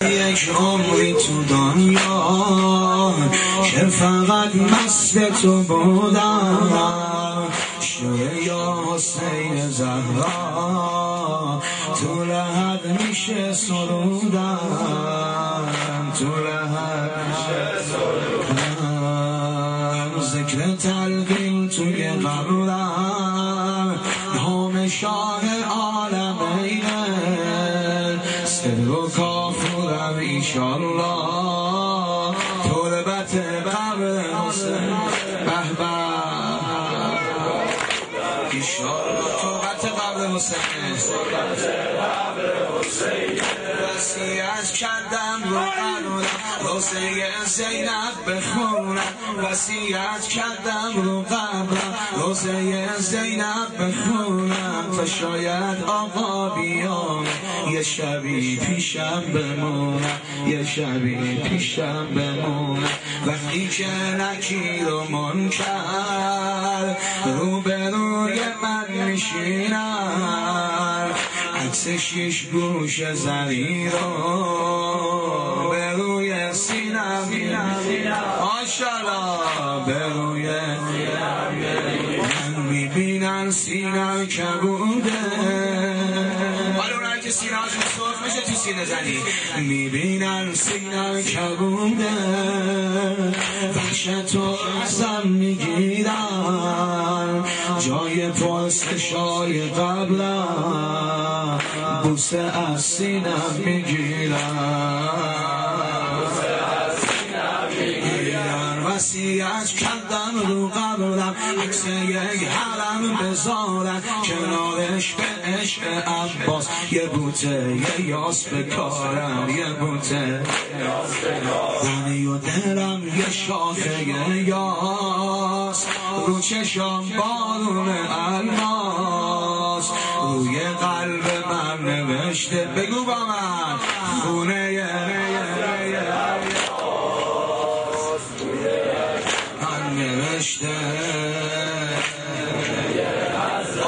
یک عمری تو دنیا که فقط مست تو بودم. شده یا حسین زهرا تو لحد میشه سرودم. تو لحد میشه سرودم. ذکر تلقیم توی قبرم نام شاه عالمینه سر و کافورم ایشالله. تربت قبر حسین به ایشالله. تربت قبر حسین حسین زینب بخونم وسیعت کردم رو قبرم. حسین زینب بخونم تا شاید آقا بیام یه شبی پیشم بمونم یه شبی پیشم بمونم وقتی که نکیر و منکر رو به روی من میشینم عکس شیش گوش زری رو می‌بینن سینم کبوده. که سینه هاشون صرف میشه تو سینه زنی؟ می‌بینن سینم کبوده. وحشت و ازم می‌گیرن جای پرسشای قبلم. بوسه از سینم می‌گیرن وسیعت کردم رو قبرم عکس یک حرم بذارم کنارش به عشق عباس. یه بوته یه یاس بکارم یه بوته. زنی و دلم یه شاخه یاس. رو چشم بارون الماس. روی قلب من نوشته. بگو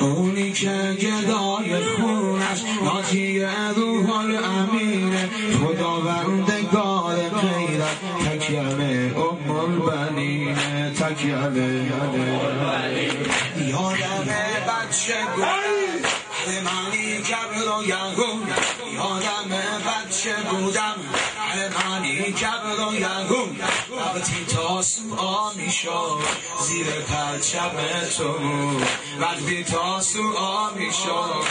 اونی که گدای خونش ناجی روح الامینه خداوندگار غیرت تکیل ام البنینه تکیل یادم بچه بودم معنی کبر و بچه بودم معنی کبر و یهود وقتی تاسو آمی شد. زیر پرچم تو وقتی تاسو آمی شد.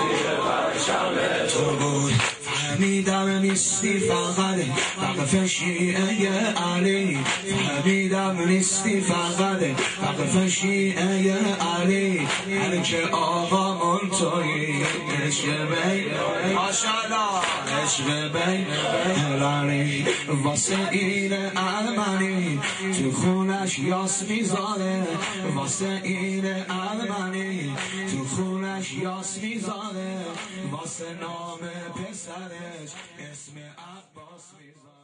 زیر پرچم تو بود فهمیدم نیستی فقط. وقف شیعه علی. فهمیدم نیستی فقط. وقف شیعه علی. هر که آقا من توی عشق بین ماشالله عشق بین هلالی واسه این ارمنی تو خونش یاس می‌ذاره واسه این ارمنی تو خونش یاس می‌ذاره واسه نام پسرش اسم عباس می‌ذاره.